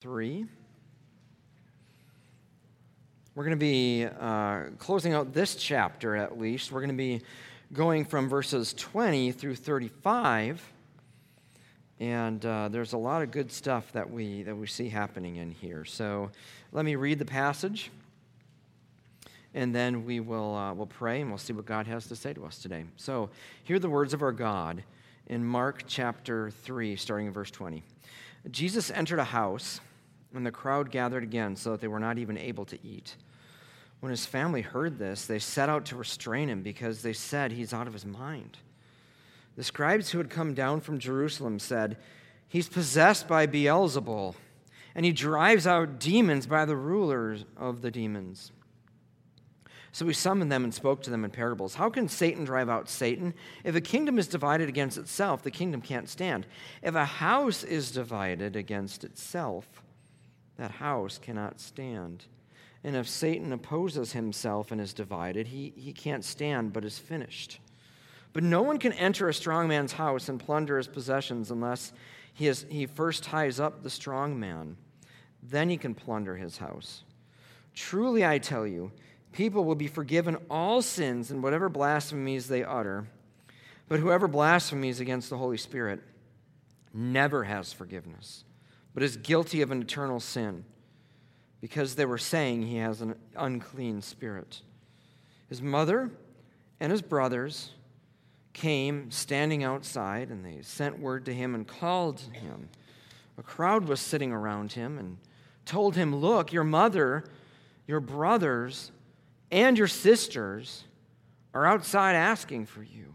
3. We're going to be uh, closing out this chapter at least. We're going to be going from verses 20 through 35. And uh, there's a lot of good stuff that we, that we see happening in here. So let me read the passage, and then we will uh, we'll pray and we'll see what God has to say to us today. So, hear the words of our God in Mark chapter 3, starting in verse 20. Jesus entered a house and the crowd gathered again so that they were not even able to eat. When his family heard this, they set out to restrain him because they said he's out of his mind. The scribes who had come down from Jerusalem said, He's possessed by Beelzebul, and he drives out demons by the rulers of the demons. So he summoned them and spoke to them in parables. How can Satan drive out Satan? If a kingdom is divided against itself, the kingdom can't stand. If a house is divided against itself, that house cannot stand. And if Satan opposes himself and is divided, he, he can't stand but is finished. But no one can enter a strong man's house and plunder his possessions unless he, has, he first ties up the strong man. Then he can plunder his house. Truly, I tell you, people will be forgiven all sins and whatever blasphemies they utter. But whoever blasphemies against the Holy Spirit never has forgiveness but is guilty of an eternal sin because they were saying he has an unclean spirit. His mother and his brothers came standing outside, and they sent word to him and called him. A crowd was sitting around him and told him, Look, your mother, your brothers, and your sisters are outside asking for you.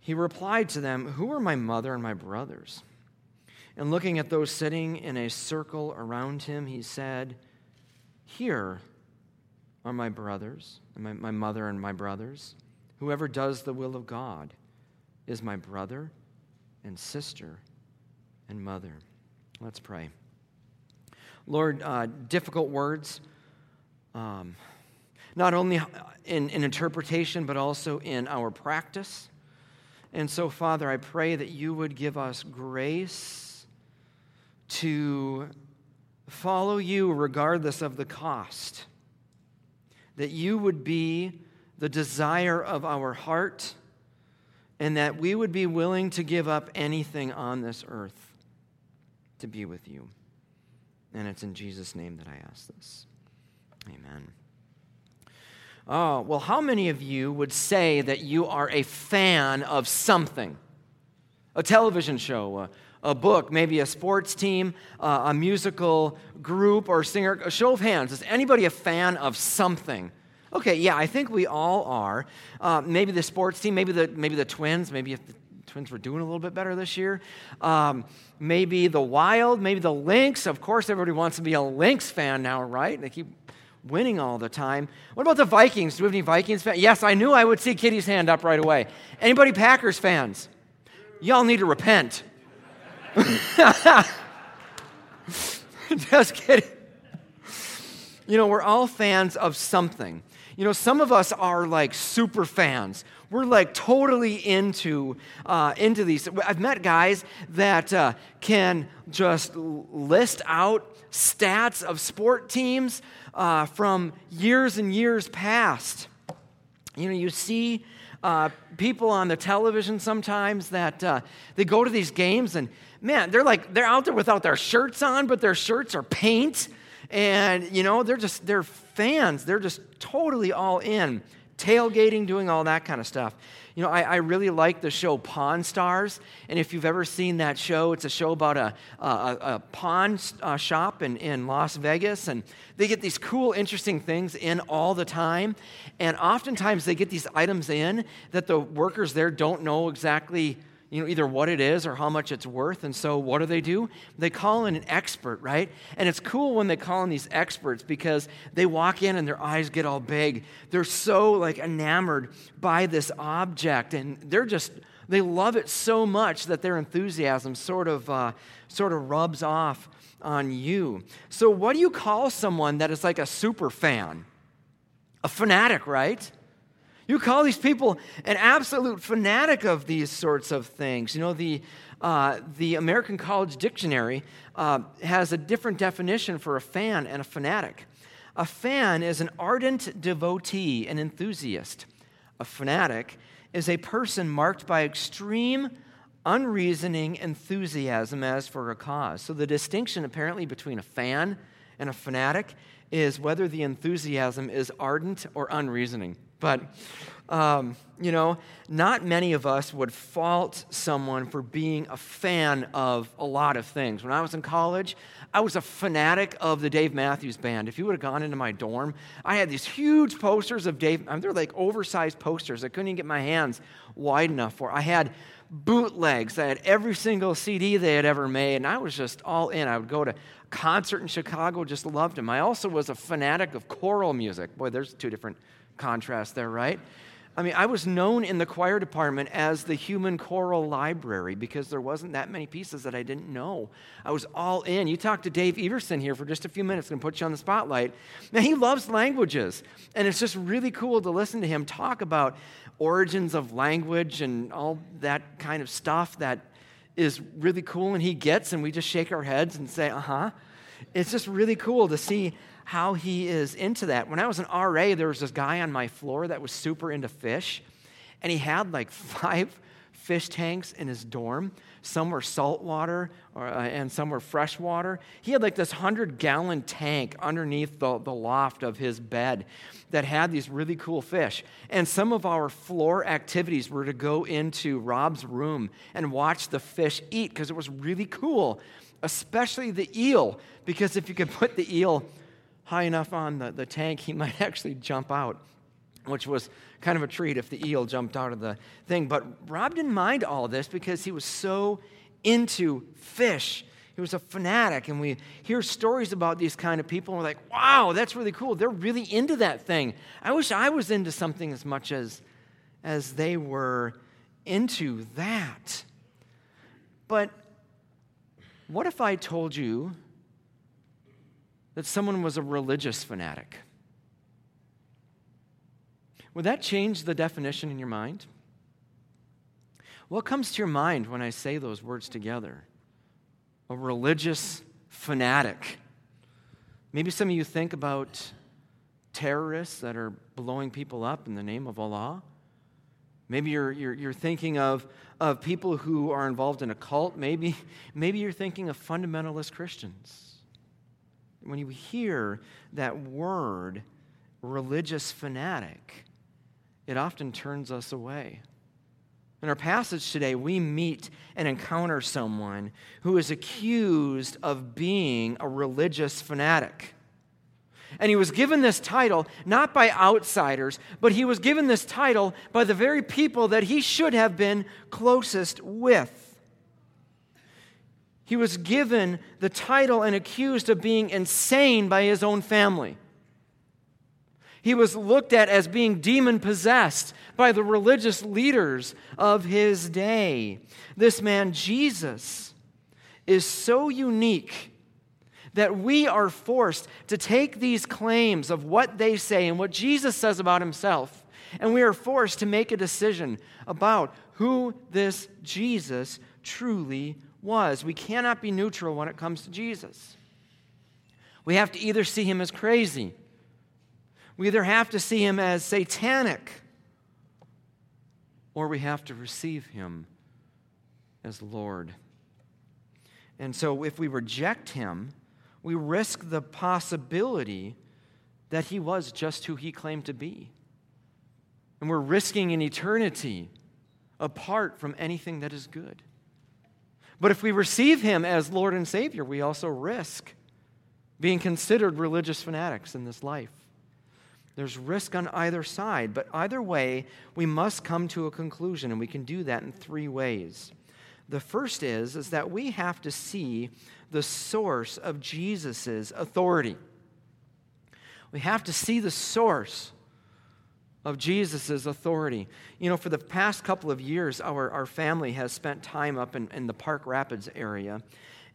He replied to them, Who are my mother and my brothers? And looking at those sitting in a circle around him, he said, Here are my brothers, my, my mother and my brothers. Whoever does the will of God is my brother and sister and mother. Let's pray. Lord, uh, difficult words, um, not only in, in interpretation, but also in our practice. And so, Father, I pray that you would give us grace to follow you regardless of the cost. That you would be the desire of our heart, and that we would be willing to give up anything on this earth to be with you. And it's in Jesus' name that I ask this. Amen. Oh, well, how many of you would say that you are a fan of something? A television show, a, a book, maybe a sports team, uh, a musical group, or singer. A show of hands. Is anybody a fan of something? Okay, yeah, I think we all are. Uh, maybe the sports team, maybe the, maybe the Twins, maybe if the Twins were doing a little bit better this year. Um, maybe the Wild, maybe the Lynx. Of course, everybody wants to be a Lynx fan now, right? They keep winning all the time. What about the Vikings? Do we have any Vikings fans? Yes, I knew I would see Kitty's hand up right away. Anybody Packers fans? Y'all need to repent. Just kidding. You know, we're all fans of something. You know, some of us are like super fans. We're like totally into uh, into these. I've met guys that uh, can just list out stats of sport teams uh, from years and years past. You know, you see uh, people on the television sometimes that uh, they go to these games and man, they're like they're out there without their shirts on, but their shirts are paint, and you know they're just they're fans. They're just totally all in, tailgating, doing all that kind of stuff. You know, I, I really like the show Pawn Stars, and if you've ever seen that show, it's a show about a, a, a pawn uh, shop in, in Las Vegas, and they get these cool, interesting things in all the time, and oftentimes they get these items in that the workers there don't know exactly you know, either what it is or how much it's worth. And so, what do they do? They call in an expert, right? And it's cool when they call in these experts because they walk in and their eyes get all big. They're so like enamored by this object, and they're just they love it so much that their enthusiasm sort of uh, sort of rubs off on you. So, what do you call someone that is like a super fan? A fanatic, right? You call these people an absolute fanatic of these sorts of things. You know, the, uh, the American College Dictionary uh, has a different definition for a fan and a fanatic. A fan is an ardent devotee, an enthusiast. A fanatic is a person marked by extreme, unreasoning enthusiasm as for a cause. So the distinction apparently between a fan and a fanatic is whether the enthusiasm is ardent or unreasoning. But, um, you know, not many of us would fault someone for being a fan of a lot of things. When I was in college, I was a fanatic of the Dave Matthews Band. If you would have gone into my dorm, I had these huge posters of Dave. I mean, they're like oversized posters. I couldn't even get my hands wide enough for. I had bootlegs. I had every single CD they had ever made, and I was just all in. I would go to concert in Chicago, just loved him. I also was a fanatic of choral music. Boy, there's two different contrasts there, right? I mean, I was known in the choir department as the human choral library because there wasn't that many pieces that I didn't know. I was all in. You talk to Dave Everson here for just a few minutes and put you on the spotlight. Now, he loves languages, and it's just really cool to listen to him talk about origins of language and all that kind of stuff that is really cool and he gets, and we just shake our heads and say, uh huh. It's just really cool to see how he is into that. When I was an RA, there was this guy on my floor that was super into fish, and he had like five fish tanks in his dorm. Some were saltwater uh, and some were freshwater. He had like this 100 gallon tank underneath the, the loft of his bed that had these really cool fish. And some of our floor activities were to go into Rob's room and watch the fish eat because it was really cool, especially the eel, because if you could put the eel high enough on the, the tank, he might actually jump out which was kind of a treat if the eel jumped out of the thing. But Rob didn't mind all this because he was so into fish. He was a fanatic, and we hear stories about these kind of people, and we're like, wow, that's really cool. They're really into that thing. I wish I was into something as much as, as they were into that. But what if I told you that someone was a religious fanatic? Would that change the definition in your mind? What comes to your mind when I say those words together? A religious fanatic. Maybe some of you think about terrorists that are blowing people up in the name of Allah. Maybe you're, you're, you're thinking of, of people who are involved in a cult. Maybe, maybe you're thinking of fundamentalist Christians. When you hear that word, religious fanatic, it often turns us away. In our passage today, we meet and encounter someone who is accused of being a religious fanatic. And he was given this title not by outsiders, but he was given this title by the very people that he should have been closest with. He was given the title and accused of being insane by his own family. He was looked at as being demon possessed by the religious leaders of his day. This man, Jesus, is so unique that we are forced to take these claims of what they say and what Jesus says about himself, and we are forced to make a decision about who this Jesus truly was. We cannot be neutral when it comes to Jesus. We have to either see him as crazy we either have to see him as satanic or we have to receive him as Lord. And so if we reject him, we risk the possibility that he was just who he claimed to be. And we're risking an eternity apart from anything that is good. But if we receive him as Lord and Savior, we also risk being considered religious fanatics in this life. There's risk on either side, but either way, we must come to a conclusion, and we can do that in three ways. The first is, is that we have to see the source of Jesus' authority. We have to see the source of Jesus' authority. You know, for the past couple of years, our, our family has spent time up in, in the Park Rapids area.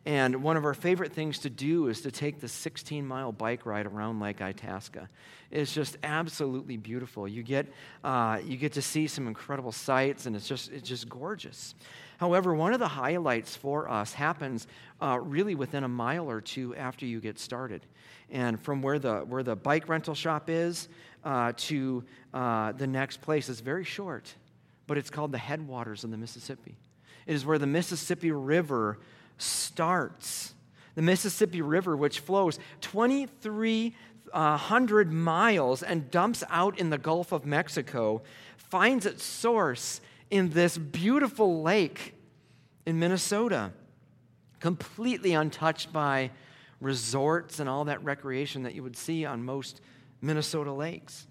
And one of our favorite things to do is to take the 16 mile bike ride around Lake Itasca. It's just absolutely beautiful. You get, uh, you get to see some incredible sights, and it's just, it's just gorgeous. However, one of the highlights for us happens uh, really within a mile or two after you get started. And from where the, where the bike rental shop is uh, to uh, the next place It's very short, but it's called the headwaters of the Mississippi. It is where the Mississippi River starts. The Mississippi River, which flows 2,300 miles and dumps out in the Gulf of Mexico, finds its source in this beautiful lake in Minnesota, completely untouched by resorts and all that recreation that you would see on most Minnesota lakes.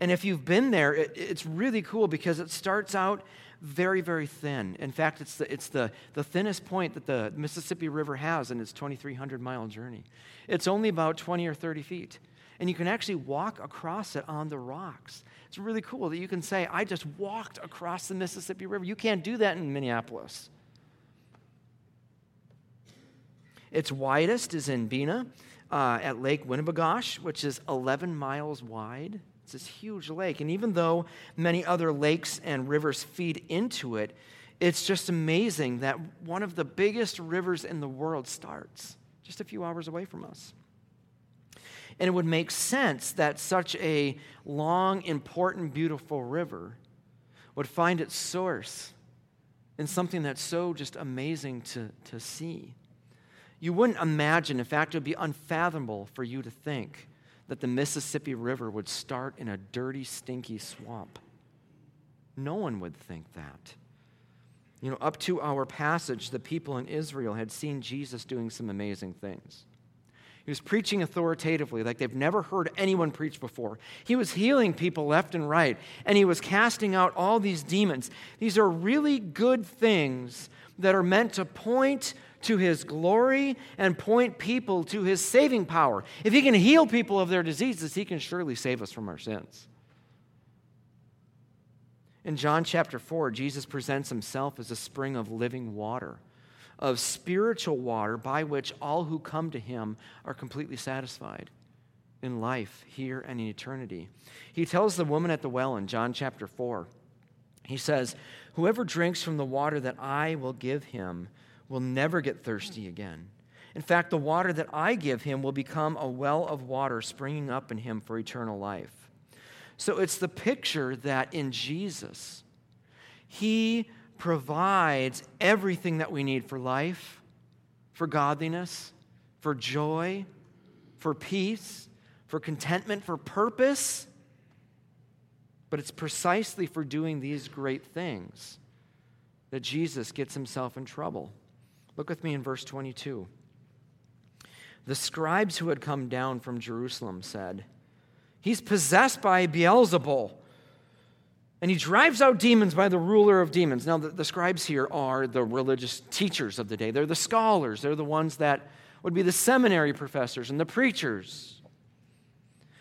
And if you've been there, it, it's really cool because it starts out very, very thin. In fact, it's, the, it's the, the thinnest point that the Mississippi River has in its 2,300 mile journey. It's only about 20 or 30 feet. And you can actually walk across it on the rocks. It's really cool that you can say, I just walked across the Mississippi River. You can't do that in Minneapolis. Its widest is in Bena uh, at Lake Winnibigoshish, which is 11 miles wide. It's this huge lake. And even though many other lakes and rivers feed into it, it's just amazing that one of the biggest rivers in the world starts just a few hours away from us. And it would make sense that such a long, important, beautiful river would find its source in something that's so just amazing to, to see. You wouldn't imagine, in fact, it would be unfathomable for you to think that the Mississippi River would start in a dirty, stinky swamp. No one would think that. You know, up to our passage, the people in Israel had seen Jesus doing some amazing things. He was preaching authoritatively like they've never heard anyone preach before. He was healing people left and right, and he was casting out all these demons. These are really good things that are meant to point to his glory and point people to his saving power. If he can heal people of their diseases, he can surely save us from our sins. In John chapter 4, Jesus presents himself as a spring of living water, of spiritual water by which all who come to him are completely satisfied in life, here and in eternity. He tells the woman at the well in John chapter 4, he says, Whoever drinks from the water that I will give him will never get thirsty again. In fact, the water that I give him will become a well of water springing up in him for eternal life. So it's the picture that in Jesus, he provides everything that we need for life, for godliness, for joy, for peace, for contentment, for purpose. But it's precisely for doing these great things that Jesus gets himself in trouble. Look with me in verse 22. The scribes who had come down from Jerusalem said, He's possessed by Beelzebul, and he drives out demons by the ruler of demons. Now, the, the, scribes here are the religious teachers of the day. They're the scholars, they're the ones that would be the seminary professors and the preachers.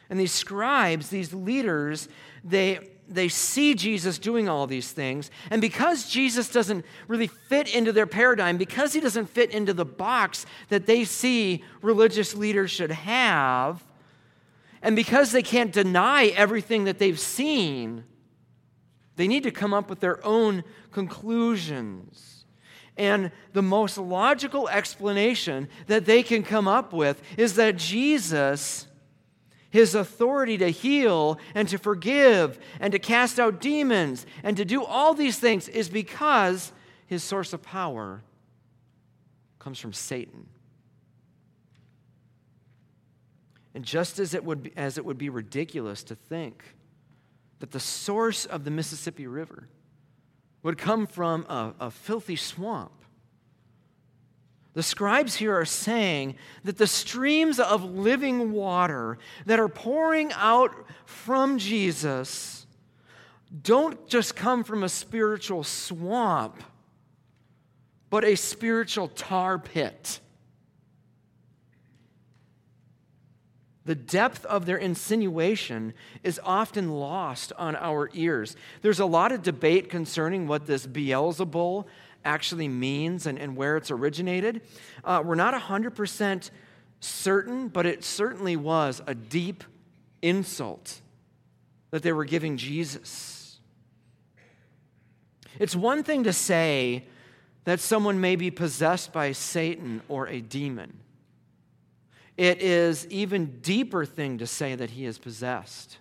And these scribes, these leaders, they they see Jesus doing all these things. And because Jesus doesn't really fit into their paradigm, because he doesn't fit into the box that they see religious leaders should have, and because they can't deny everything that they've seen, they need to come up with their own conclusions. And the most logical explanation that they can come up with is that Jesus his authority to heal and to forgive and to cast out demons and to do all these things is because his source of power comes from Satan. And just as it would be, as it would be ridiculous to think that the source of the Mississippi River would come from a, a filthy swamp, the scribes here are saying that the streams of living water that are pouring out from Jesus don't just come from a spiritual swamp, but a spiritual tar pit. The depth of their insinuation is often lost on our ears. There's a lot of debate concerning what this Beelzebul actually means and, and where it's originated. Uh, we're not 100% certain, but it certainly was a deep insult that they were giving Jesus. It's one thing to say that someone may be possessed by Satan or a demon. It is even deeper thing to say that he is possessed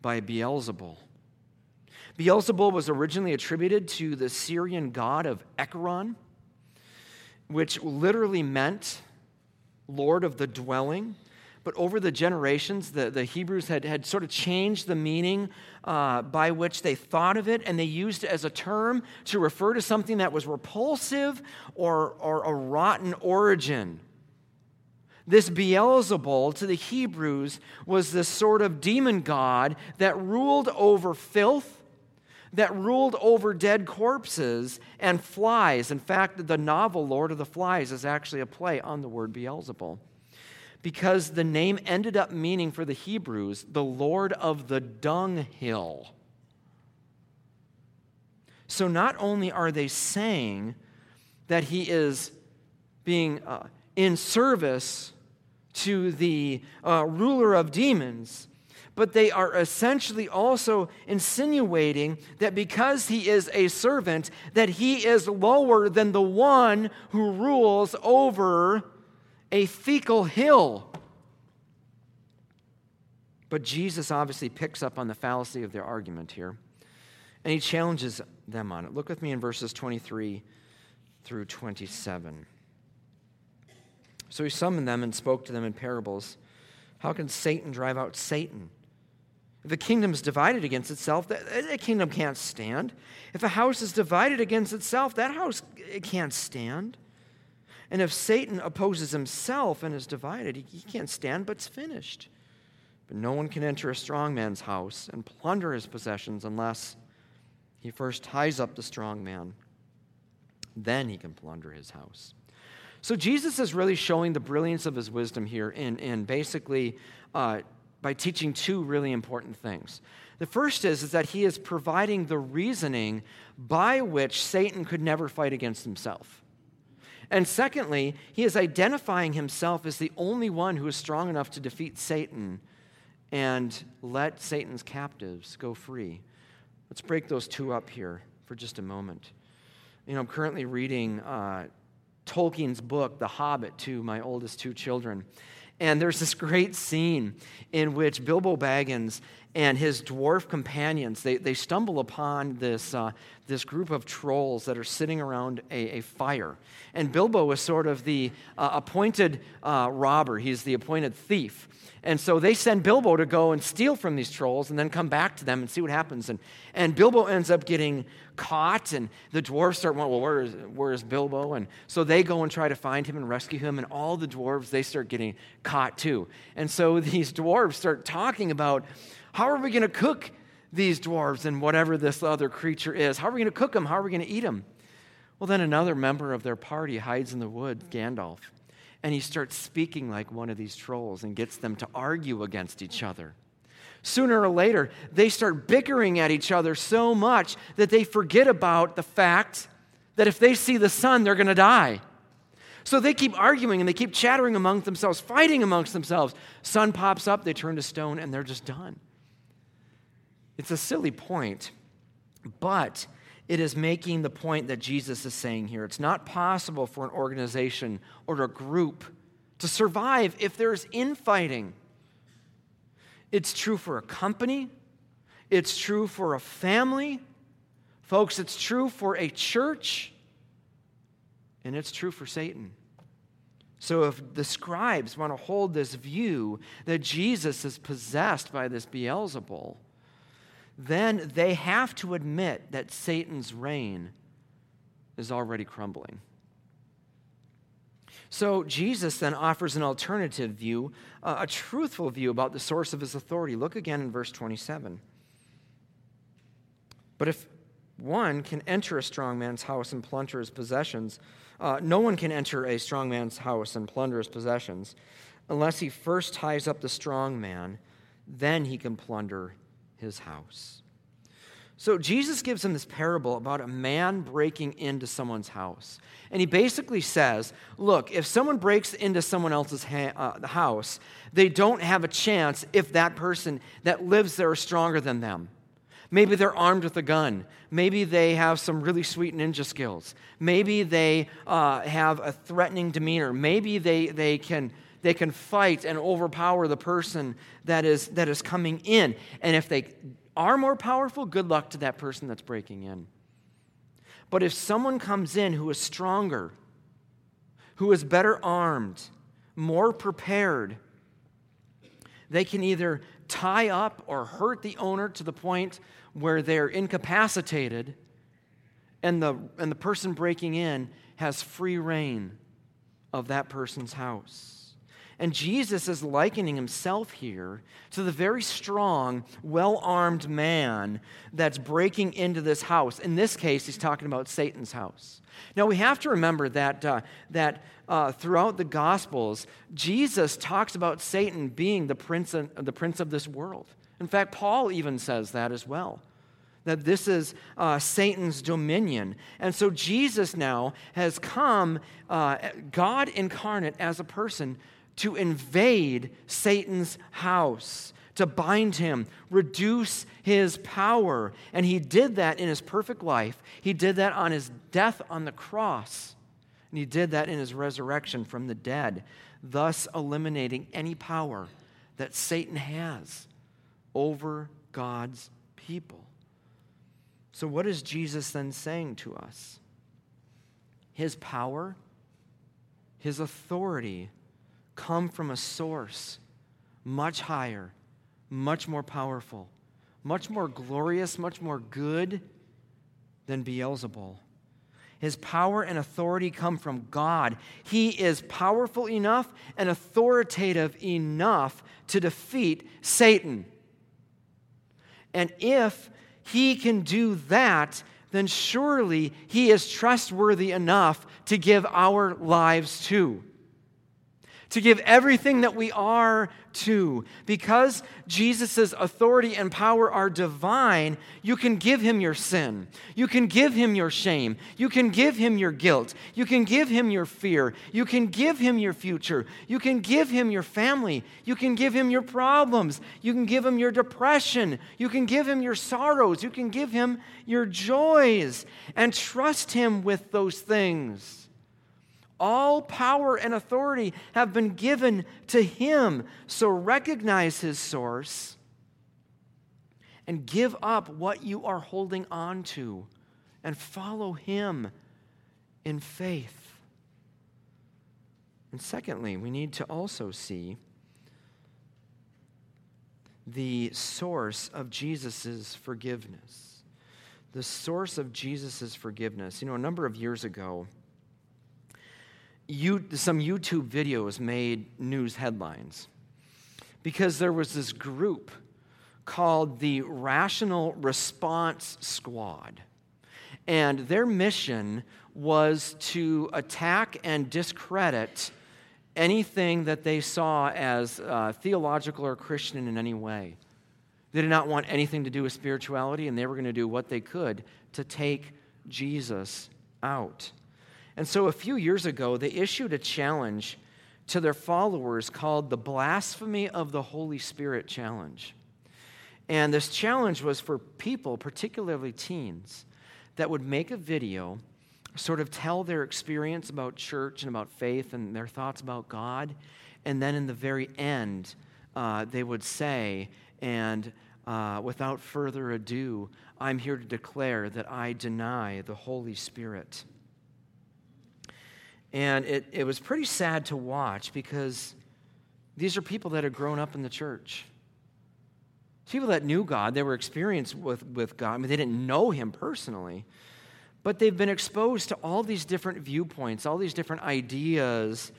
by Beelzebul. Beelzebul was originally attributed to the Syrian god of Ekron, which literally meant Lord of the dwelling. But over the generations, the, the Hebrews had, had sort of changed the meaning uh, by which they thought of it, and they used it as a term to refer to something that was repulsive or, or a rotten origin. This Beelzebul to the Hebrews was this sort of demon god that ruled over filth, that ruled over dead corpses and flies. In fact, the novel Lord of the Flies is actually a play on the word Beelzebul. Because the name ended up meaning for the Hebrews the Lord of the dunghill. So not only are they saying that he is being uh, in service to the uh, ruler of demons, but they are essentially also insinuating that because he is a servant, that he is lower than the one who rules over a fecal hill. But Jesus obviously picks up on the fallacy of their argument here, and he challenges them on it. Look with me in verses 23 through 27. So he summoned them and spoke to them in parables. How can Satan drive out Satan? If a kingdom is divided against itself, that, that kingdom can't stand. If a house is divided against itself, that house it can't stand. And if Satan opposes himself and is divided, he, he can't stand, but it's finished. But no one can enter a strong man's house and plunder his possessions unless he first ties up the strong man. Then he can plunder his house. So Jesus is really showing the brilliance of his wisdom here in, in basically uh, by teaching two really important things. The first is, is that he is providing the reasoning by which Satan could never fight against himself. And secondly, he is identifying himself as the only one who is strong enough to defeat Satan and let Satan's captives go free. Let's break those two up here for just a moment. You know, I'm currently reading uh, Tolkien's book, The Hobbit, to my oldest two children. And there's this great scene in which Bilbo Baggins and his dwarf companions, they, they stumble upon this, uh, this group of trolls that are sitting around a, a fire. And Bilbo is sort of the uh, appointed uh, robber, he's the appointed thief. And so they send Bilbo to go and steal from these trolls and then come back to them and see what happens. And, and Bilbo ends up getting caught, and the dwarves start, well, where is, where is Bilbo? And so they go and try to find him and rescue him, and all the dwarves, they start getting caught too. And so these dwarves start talking about how are we going to cook these dwarves and whatever this other creature is? How are we going to cook them? How are we going to eat them? Well, then another member of their party hides in the wood, Gandalf, and he starts speaking like one of these trolls and gets them to argue against each other. Sooner or later, they start bickering at each other so much that they forget about the fact that if they see the sun, they're going to die. So they keep arguing and they keep chattering among themselves, fighting amongst themselves. Sun pops up, they turn to stone, and they're just done. It's a silly point, but it is making the point that Jesus is saying here. It's not possible for an organization or a group to survive if there's infighting. It's true for a company, it's true for a family. Folks, it's true for a church, and it's true for Satan. So, if the scribes want to hold this view that Jesus is possessed by this Beelzebul, then they have to admit that Satan's reign is already crumbling. So Jesus then offers an alternative view, a truthful view about the source of his authority. Look again in verse 27. But if one can enter a strong man's house and plunder his possessions, uh, no one can enter a strong man's house and plunder his possessions unless he first ties up the strong man, then he can plunder his house. So Jesus gives him this parable about a man breaking into someone's house. And he basically says, look, if someone breaks into someone else's ha- uh, house, they don't have a chance if that person that lives there is stronger than them. Maybe they're armed with a gun. Maybe they have some really sweet ninja skills. Maybe they uh, have a threatening demeanor. Maybe they, they, can, they can fight and overpower the person that is, that is coming in. And if they are more powerful, good luck to that person that's breaking in. But if someone comes in who is stronger, who is better armed, more prepared, they can either tie up or hurt the owner to the point where they're incapacitated, and the, and the person breaking in has free rein of that person's house. And Jesus is likening himself here to the very strong, well armed man that's breaking into this house. In this case, he's talking about Satan's house. Now, we have to remember that, uh, that uh, throughout the Gospels, Jesus talks about Satan being the prince, of, the prince of this world. In fact, Paul even says that as well that this is uh, Satan's dominion. And so Jesus now has come, uh, God incarnate as a person, to invade Satan's house, to bind him, reduce his power. And he did that in his perfect life. He did that on his death on the cross. And he did that in his resurrection from the dead, thus eliminating any power that Satan has over God's people. So, what is Jesus then saying to us? His power, his authority come from a source much higher, much more powerful, much more glorious, much more good than Beelzebul. His power and authority come from God. He is powerful enough and authoritative enough to defeat Satan. And if he can do that, then surely he is trustworthy enough to give our lives to to give everything that we are to. Because Jesus' authority and power are divine, you can give him your sin. You can give him your shame. You can give him your guilt. You can give him your fear. You can give him your future. You can give him your family. You can give him your problems. You can give him your depression. You can give him your sorrows. You can give him your joys. And trust him with those things. All power and authority have been given to him. So recognize his source and give up what you are holding on to and follow him in faith. And secondly, we need to also see the source of Jesus' forgiveness. The source of Jesus' forgiveness. You know, a number of years ago, you, some YouTube videos made news headlines because there was this group called the Rational Response Squad. And their mission was to attack and discredit anything that they saw as uh, theological or Christian in any way. They did not want anything to do with spirituality, and they were going to do what they could to take Jesus out. And so a few years ago, they issued a challenge to their followers called the Blasphemy of the Holy Spirit Challenge. And this challenge was for people, particularly teens, that would make a video, sort of tell their experience about church and about faith and their thoughts about God. And then in the very end, uh, they would say, and uh, without further ado, I'm here to declare that I deny the Holy Spirit. And it, it was pretty sad to watch because these are people that had grown up in the church. People that knew God, they were experienced with, with God. I mean, they didn't know Him personally, but they've been exposed to all these different viewpoints, all these different ideas,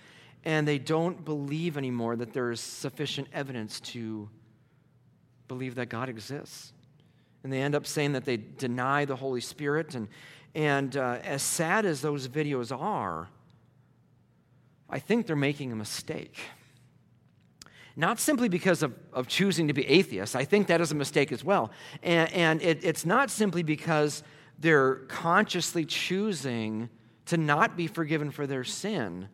and they don't believe anymore that there's sufficient evidence to believe that God exists. And they end up saying that they deny the Holy Spirit. And, and uh, as sad as those videos are, I think they're making a mistake. not simply because of, of choosing to be atheists. I think that is a mistake as well. And, and it, it's not simply because they're consciously choosing to not be forgiven for their sin.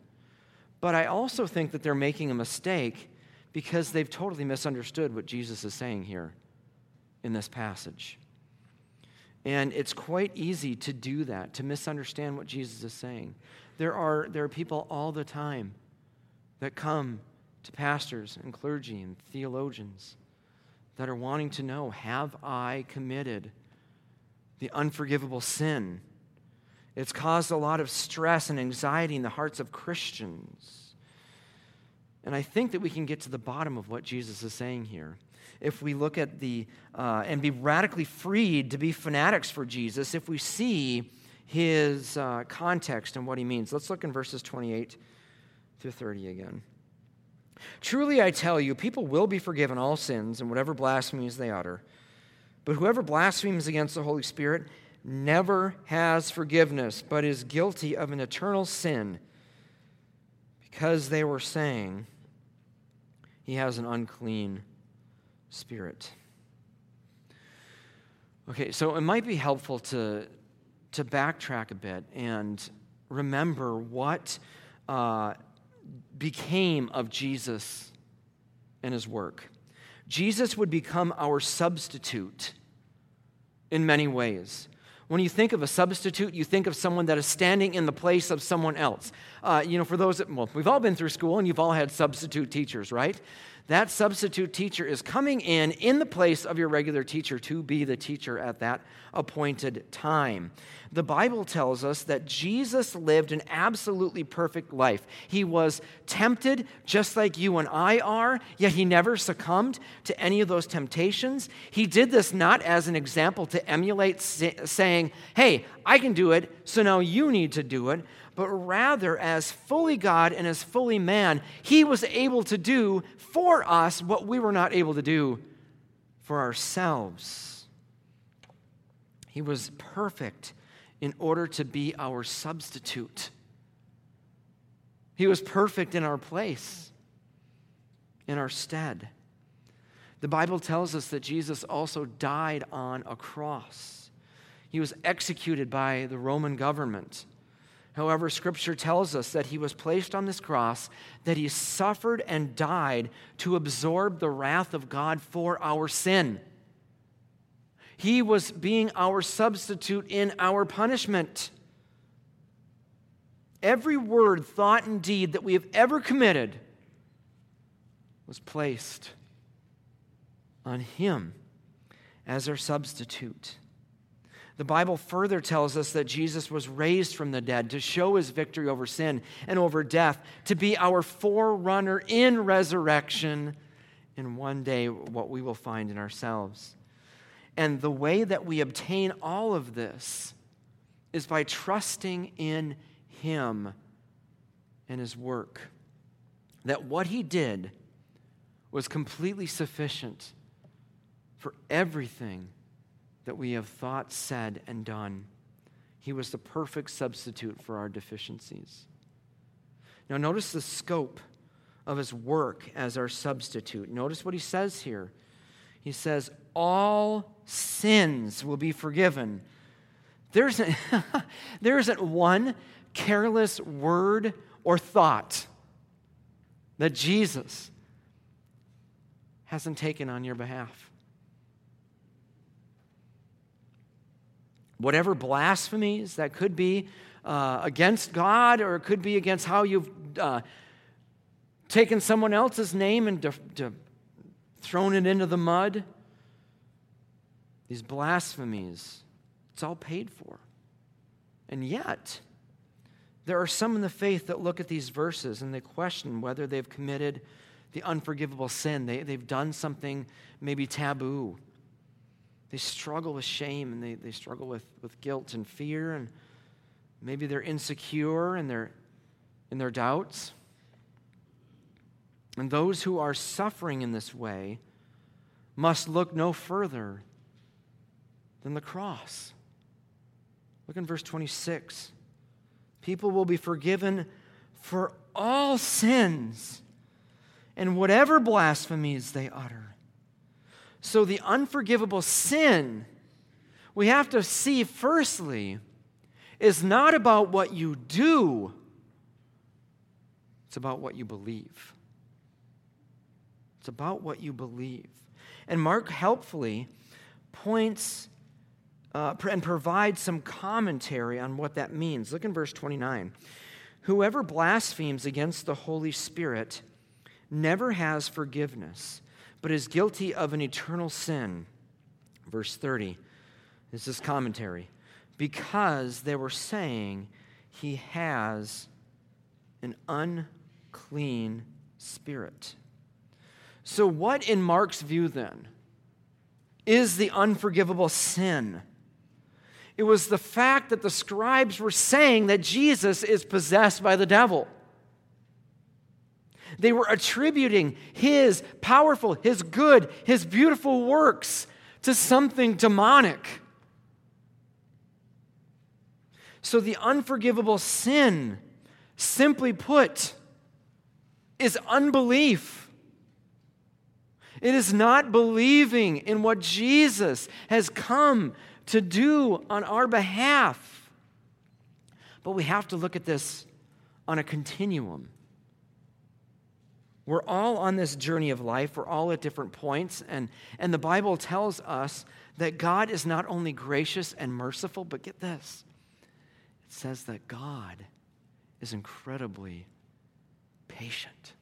But I also think that they're making a mistake because they've totally misunderstood what Jesus is saying here in this passage. And it's quite easy to do that, to misunderstand what Jesus is saying. There are, there are people all the time that come to pastors and clergy and theologians that are wanting to know have I committed the unforgivable sin? It's caused a lot of stress and anxiety in the hearts of Christians. And I think that we can get to the bottom of what Jesus is saying here. If we look at the, uh, and be radically freed to be fanatics for Jesus, if we see his uh, context and what he means. Let's look in verses 28 through 30 again. Truly I tell you, people will be forgiven all sins and whatever blasphemies they utter. But whoever blasphemes against the Holy Spirit never has forgiveness, but is guilty of an eternal sin because they were saying he has an unclean spirit. Okay, so it might be helpful to, to backtrack a bit and remember what uh, became of Jesus and his work. Jesus would become our substitute in many ways. When you think of a substitute, you think of someone that is standing in the place of someone else. Uh, you know, for those that, well, we've all been through school and you've all had substitute teachers, right? That substitute teacher is coming in in the place of your regular teacher to be the teacher at that appointed time. The Bible tells us that Jesus lived an absolutely perfect life. He was tempted just like you and I are, yet he never succumbed to any of those temptations. He did this not as an example to emulate, saying, Hey, I can do it, so now you need to do it but rather as fully God and as fully man, he was able to do for us what we were not able to do for ourselves. He was perfect in order to be our substitute. He was perfect in our place, in our stead. The Bible tells us that Jesus also died on a cross. He was executed by the Roman government. However, Scripture tells us that he was placed on this cross, that he suffered and died to absorb the wrath of God for our sin. He was being our substitute in our punishment. Every word, thought, and deed that we have ever committed was placed on him as our substitute. The Bible further tells us that Jesus was raised from the dead to show his victory over sin and over death, to be our forerunner in resurrection, and one day what we will find in ourselves. And the way that we obtain all of this is by trusting in him and his work. That what he did was completely sufficient for everything that we have thought, said, and done. He was the perfect substitute for our deficiencies. Now, notice the scope of his work as our substitute. Notice what he says here. He says, All sins will be forgiven. There isn't, there isn't one careless word or thought that Jesus hasn't taken on your behalf. Whatever blasphemies that could be uh, against God or it could be against how you've uh, taken someone else's name and de- de- thrown it into the mud. These blasphemies, it's all paid for. And yet, there are some in the faith that look at these verses and they question whether they've committed the unforgivable sin. They, they've done something maybe taboo they struggle with shame and they, they struggle with, with guilt and fear, and maybe they're insecure in their, in their doubts. And those who are suffering in this way must look no further than the cross. Look in verse 26. People will be forgiven for all sins and whatever blasphemies they utter. So, the unforgivable sin, we have to see firstly, is not about what you do, it's about what you believe. It's about what you believe. And Mark helpfully points uh, and provides some commentary on what that means. Look in verse 29. Whoever blasphemes against the Holy Spirit never has forgiveness, but is guilty of an eternal sin. Verse 30 this is commentary. Because they were saying he has an unclean spirit. So, what in Mark's view then is the unforgivable sin? It was the fact that the scribes were saying that Jesus is possessed by the devil. They were attributing his powerful, his good, his beautiful works to something demonic. So the unforgivable sin, simply put, is unbelief. It is not believing in what Jesus has come to do on our behalf. But we have to look at this on a continuum. We're all on this journey of life. We're all at different points. And, and the Bible tells us that God is not only gracious and merciful, but get this it says that God is incredibly patient,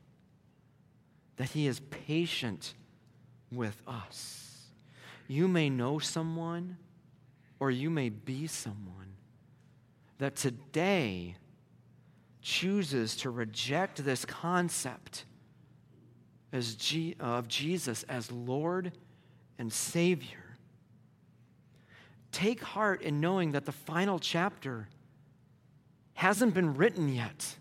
that He is patient with us. You may know someone, or you may be someone that today chooses to reject this concept as G- of Jesus as Lord and Savior. Take heart in knowing that the final chapter hasn't been written yet.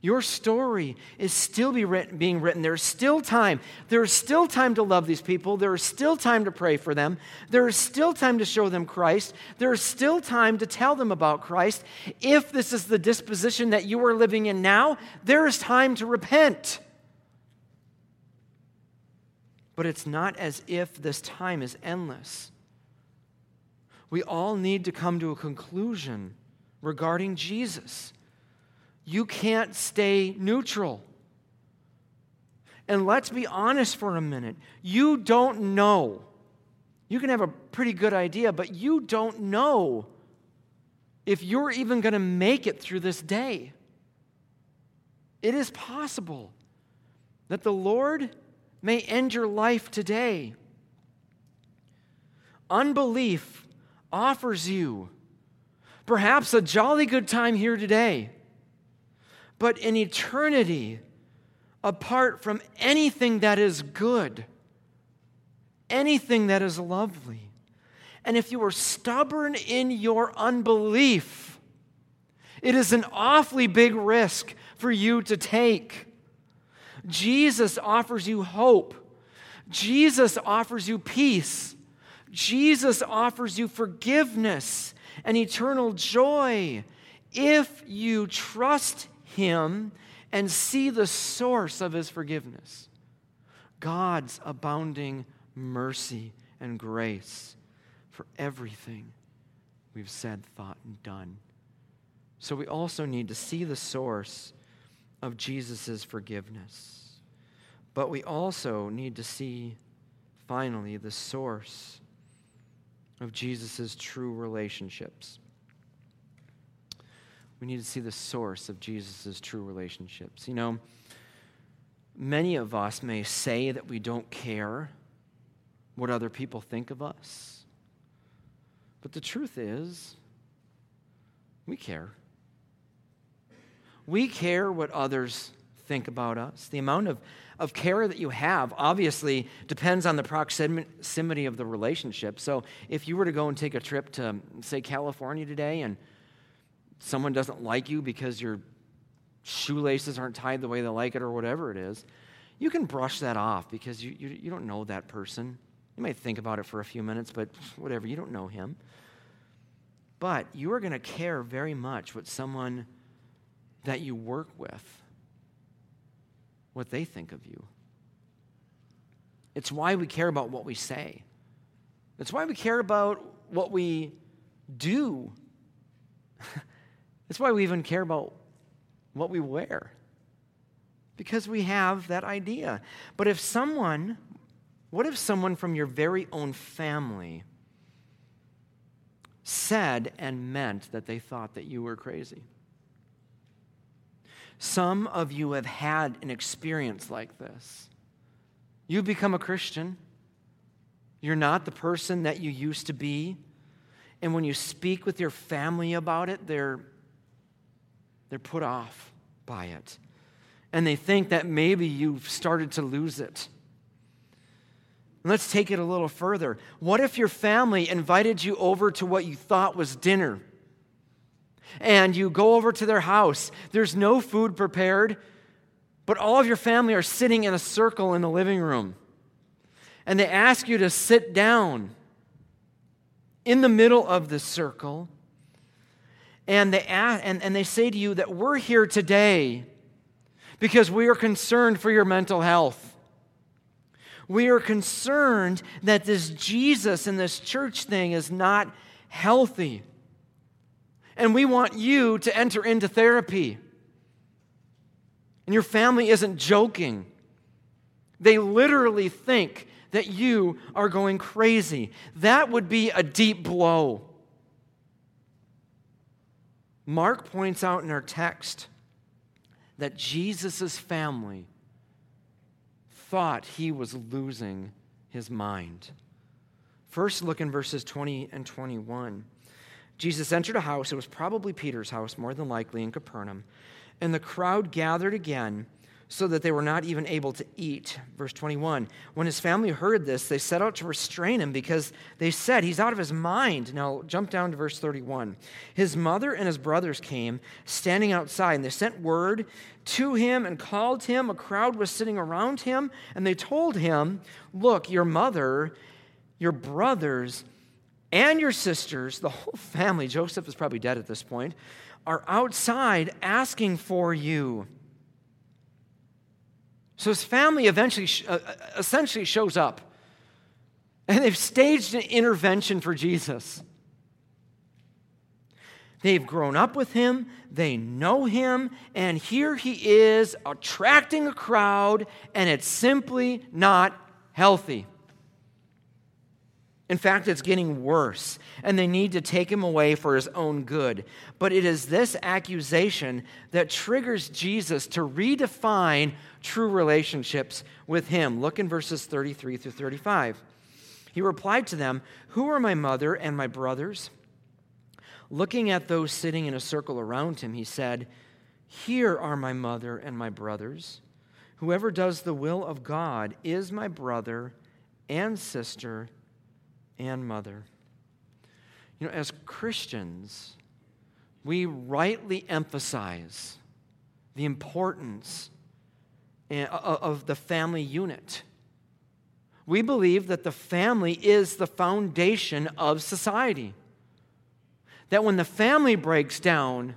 Your story is still be written, being written. There's still time. There is still time to love these people. There is still time to pray for them. There is still time to show them Christ. There is still time to tell them about Christ. If this is the disposition that you are living in now, there is time to repent. But it's not as if this time is endless. We all need to come to a conclusion regarding Jesus. You can't stay neutral. And let's be honest for a minute. You don't know. You can have a pretty good idea, but you don't know if you're even going to make it through this day. It is possible that the Lord may end your life today. Unbelief offers you perhaps a jolly good time here today, but in eternity, apart from anything that is good, anything that is lovely. And if you are stubborn in your unbelief, it is an awfully big risk for you to take. Jesus offers you hope. Jesus offers you peace. Jesus offers you forgiveness and eternal joy if you trust Him and see the source of His forgiveness God's abounding mercy and grace for everything we've said, thought, and done. So we also need to see the source of Jesus' forgiveness. But we also need to see, finally, the source of Jesus' true relationships. We need to see the source of Jesus' true relationships. You know, many of us may say that we don't care what other people think of us, but the truth is, we care. We care what others think about us. The amount of of care that you have obviously depends on the proximity of the relationship. So if you were to go and take a trip to, say, California today and someone doesn't like you because your shoelaces aren't tied the way they like it or whatever it is, you can brush that off because you, you, you don't know that person. You might think about it for a few minutes, but whatever, you don't know him. But you are going to care very much what someone that you work with what they think of you. It's why we care about what we say. It's why we care about what we do. it's why we even care about what we wear. Because we have that idea. But if someone, what if someone from your very own family said and meant that they thought that you were crazy? Some of you have had an experience like this. You become a Christian. You're not the person that you used to be. And when you speak with your family about it, they're, they're put off by it. And they think that maybe you've started to lose it. Let's take it a little further. What if your family invited you over to what you thought was dinner? And you go over to their house, there's no food prepared, but all of your family are sitting in a circle in the living room. And they ask you to sit down in the middle of the circle. And they, ask, and, and they say to you that we're here today because we are concerned for your mental health. We are concerned that this Jesus and this church thing is not healthy. And we want you to enter into therapy. And your family isn't joking. They literally think that you are going crazy. That would be a deep blow. Mark points out in our text that Jesus' family thought he was losing his mind. First, look in verses 20 and 21. Jesus entered a house. It was probably Peter's house, more than likely, in Capernaum. And the crowd gathered again so that they were not even able to eat. Verse 21. When his family heard this, they set out to restrain him because they said, He's out of his mind. Now, jump down to verse 31. His mother and his brothers came, standing outside, and they sent word to him and called him. A crowd was sitting around him, and they told him, Look, your mother, your brothers, and your sisters, the whole family, Joseph is probably dead at this point, are outside asking for you. So his family eventually, uh, uh, essentially shows up. And they've staged an intervention for Jesus. They've grown up with him, they know him, and here he is attracting a crowd, and it's simply not healthy. In fact, it's getting worse, and they need to take him away for his own good. But it is this accusation that triggers Jesus to redefine true relationships with him. Look in verses 33 through 35. He replied to them, Who are my mother and my brothers? Looking at those sitting in a circle around him, he said, Here are my mother and my brothers. Whoever does the will of God is my brother and sister and mother. You know, as Christians, we rightly emphasize the importance eh, of the family unit. We believe that the family is the foundation of society. That when the family breaks down,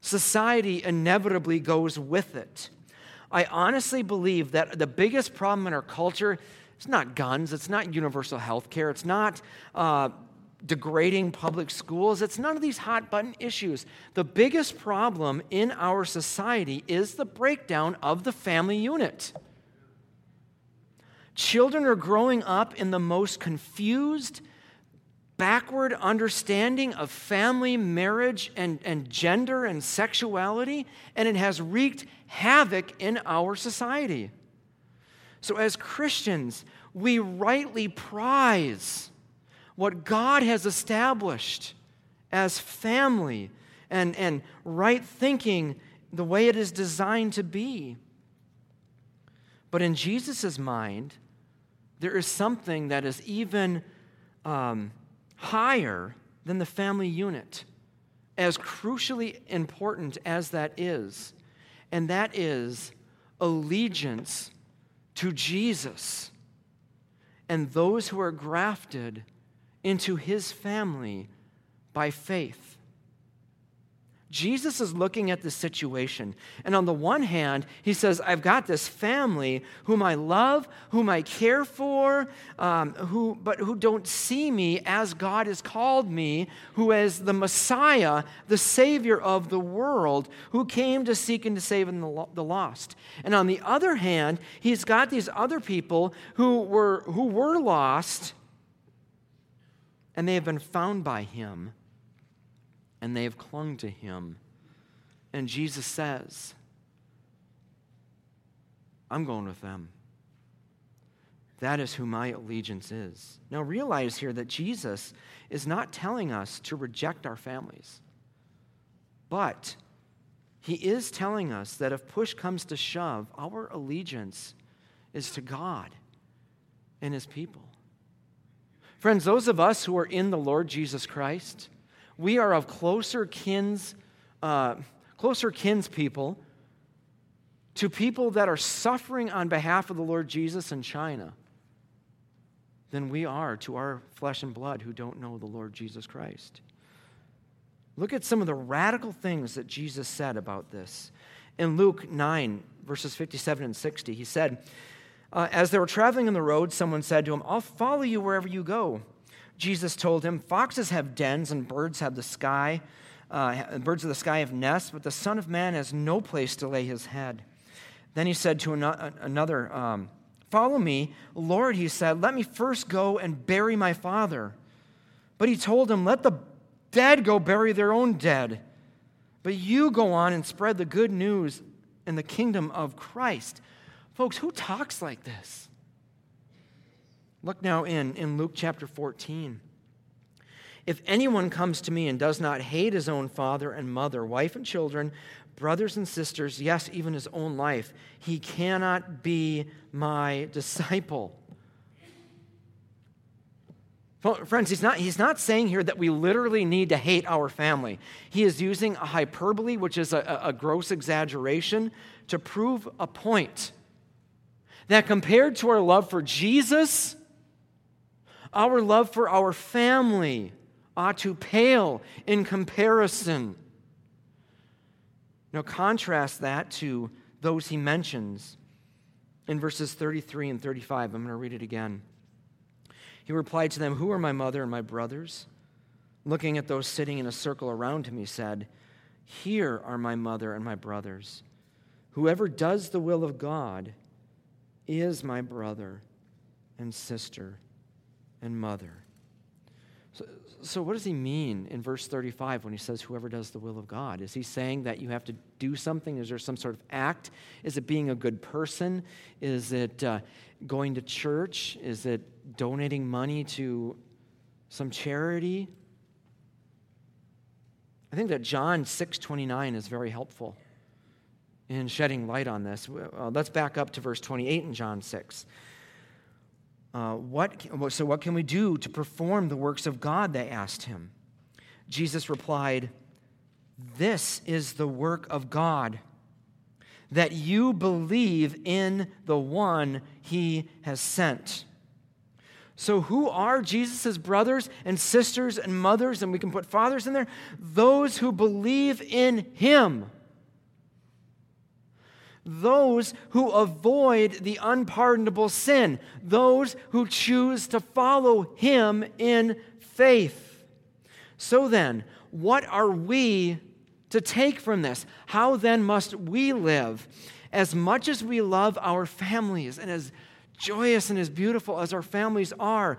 society inevitably goes with it. I honestly believe that the biggest problem in our culture it's not guns, it's not universal health care, it's not uh, degrading public schools, it's none of these hot button issues. The biggest problem in our society is the breakdown of the family unit. Children are growing up in the most confused, backward understanding of family, marriage, and, and gender and sexuality, and it has wreaked havoc in our society. So, as Christians, we rightly prize what God has established as family and, and right thinking the way it is designed to be. But in Jesus' mind, there is something that is even um, higher than the family unit, as crucially important as that is, and that is allegiance to Jesus and those who are grafted into his family by faith. Jesus is looking at the situation. And on the one hand, he says, I've got this family whom I love, whom I care for, um, who, but who don't see me as God has called me, who is the Messiah, the Savior of the world, who came to seek and to save the, the lost. And on the other hand, he's got these other people who were, who were lost, and they have been found by him and they have clung to him. And Jesus says, I'm going with them. That is who my allegiance is. Now realize here that Jesus is not telling us to reject our families, but he is telling us that if push comes to shove, our allegiance is to God and his people. Friends, those of us who are in the Lord Jesus Christ, we are of closer kins, uh, closer kinspeople to people that are suffering on behalf of the Lord Jesus in China than we are to our flesh and blood who don't know the Lord Jesus Christ. Look at some of the radical things that Jesus said about this. In Luke 9, verses 57 and 60, he said, uh, As they were traveling on the road, someone said to him, I'll follow you wherever you go. Jesus told him, Foxes have dens and birds have the sky. Uh, birds of the sky have nests, but the Son of Man has no place to lay his head. Then he said to another, um, Follow me. Lord, he said, let me first go and bury my father. But he told him, Let the dead go bury their own dead. But you go on and spread the good news in the kingdom of Christ. Folks, who talks like this? Look now in, in Luke chapter 14. If anyone comes to me and does not hate his own father and mother, wife and children, brothers and sisters, yes, even his own life, he cannot be my disciple. Friends, he's not, he's not saying here that we literally need to hate our family. He is using a hyperbole, which is a, a gross exaggeration, to prove a point. That compared to our love for Jesus, our love for our family ought to pale in comparison. Now, contrast that to those he mentions in verses 33 and 35. I'm going to read it again. He replied to them, Who are my mother and my brothers? Looking at those sitting in a circle around him, he said, Here are my mother and my brothers. Whoever does the will of God is my brother and sister and mother. So, so, what does he mean in verse 35 when he says, Whoever does the will of God? Is he saying that you have to do something? Is there some sort of act? Is it being a good person? Is it uh, going to church? Is it donating money to some charity? I think that John 6:29 is very helpful in shedding light on this. Uh, let's back up to verse 28 in John 6. Uh, what, so, what can we do to perform the works of God? They asked him. Jesus replied, This is the work of God, that you believe in the one he has sent. So, who are Jesus' brothers and sisters and mothers? And we can put fathers in there. Those who believe in him those who avoid the unpardonable sin, those who choose to follow him in faith. So then, what are we to take from this? How then must we live? As much as we love our families and as joyous and as beautiful as our families are,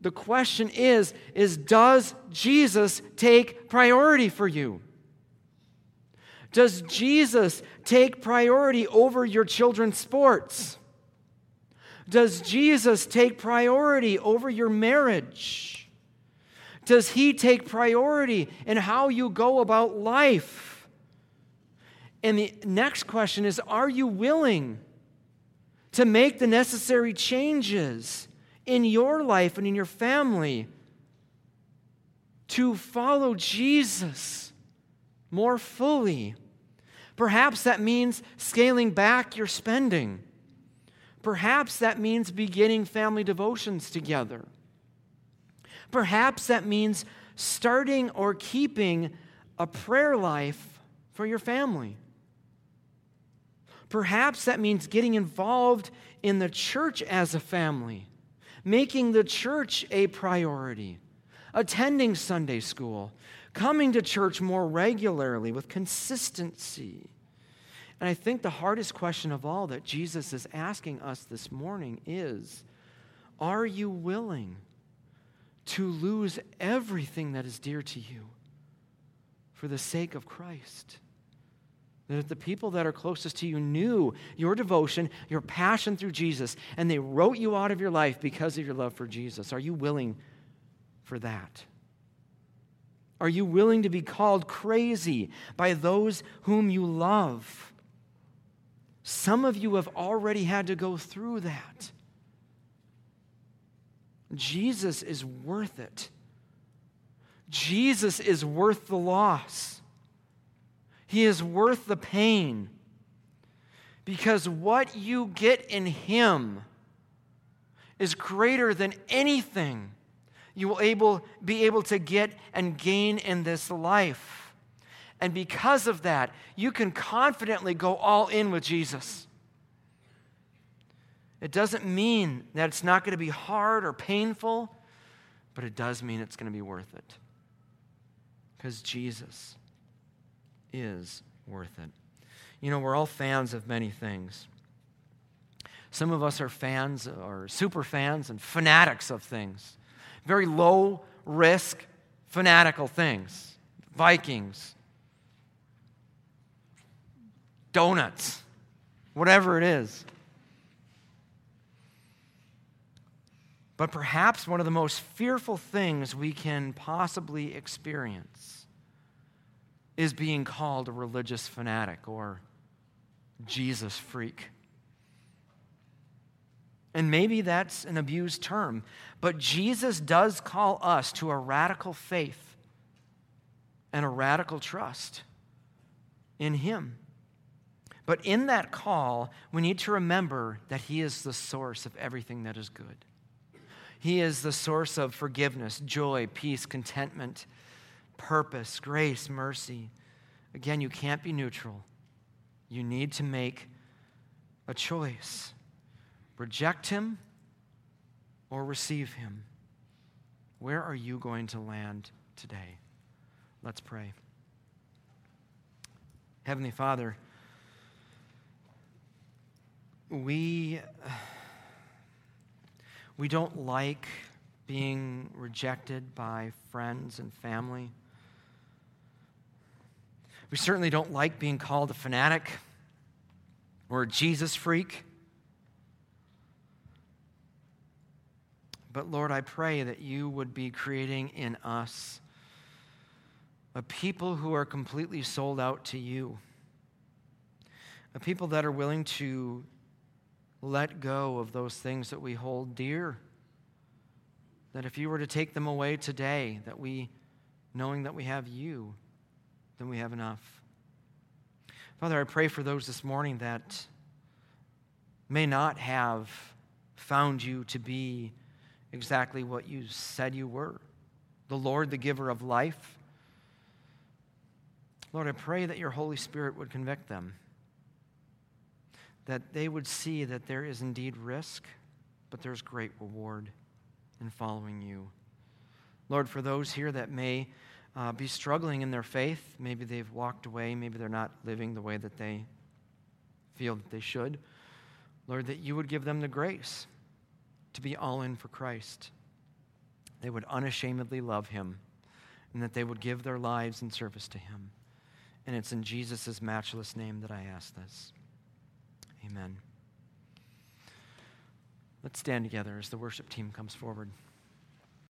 the question is is does Jesus take priority for you? Does Jesus take priority over your children's sports? Does Jesus take priority over your marriage? Does he take priority in how you go about life? And the next question is Are you willing to make the necessary changes in your life and in your family to follow Jesus? More fully. Perhaps that means scaling back your spending. Perhaps that means beginning family devotions together. Perhaps that means starting or keeping a prayer life for your family. Perhaps that means getting involved in the church as a family, making the church a priority, attending Sunday school, coming to church more regularly with consistency. And I think the hardest question of all that Jesus is asking us this morning is Are you willing to lose everything that is dear to you for the sake of Christ? That the people that are closest to you knew your devotion, your passion through Jesus, and they wrote you out of your life because of your love for Jesus. Are you willing for that? Are you willing to be called crazy by those whom you love? Some of you have already had to go through that. Jesus is worth it. Jesus is worth the loss. He is worth the pain. Because what you get in Him is greater than anything you will able, be able to get and gain in this life. And because of that, you can confidently go all in with Jesus. It doesn't mean that it's not going to be hard or painful, but it does mean it's going to be worth it. Because Jesus is worth it. You know, we're all fans of many things. Some of us are fans or super fans and fanatics of things very low risk, fanatical things. Vikings, donuts, whatever it is. But perhaps one of the most fearful things we can possibly experience is being called a religious fanatic or Jesus freak. And maybe that's an abused term, but Jesus does call us to a radical faith and a radical trust in Him. But in that call, we need to remember that He is the source of everything that is good. He is the source of forgiveness, joy, peace, contentment, purpose, grace, mercy. Again, you can't be neutral. You need to make a choice reject him or receive him? Where are you going to land today? Let's pray. Heavenly Father, we, we don't like being rejected by friends and family. We certainly don't like being called a fanatic or a Jesus freak. But Lord, I pray that you would be creating in us a people who are completely sold out to you, a people that are willing to let go of those things that we hold dear. That if you were to take them away today, that we, knowing that we have you, then we have enough. Father, I pray for those this morning that may not have found you to be exactly what you said you were the Lord, the giver of life. Lord, I pray that your Holy Spirit would convict them, that they would see that there is indeed risk, but there's great reward in following you. Lord, for those here that may uh, be struggling in their faith, maybe they've walked away, maybe they're not living the way that they feel that they should, Lord, that you would give them the grace to be all in for Christ. They would unashamedly love him and that they would give their lives in service to him. And it's in Jesus' matchless name that I ask this. Amen. Let's stand together as the worship team comes forward.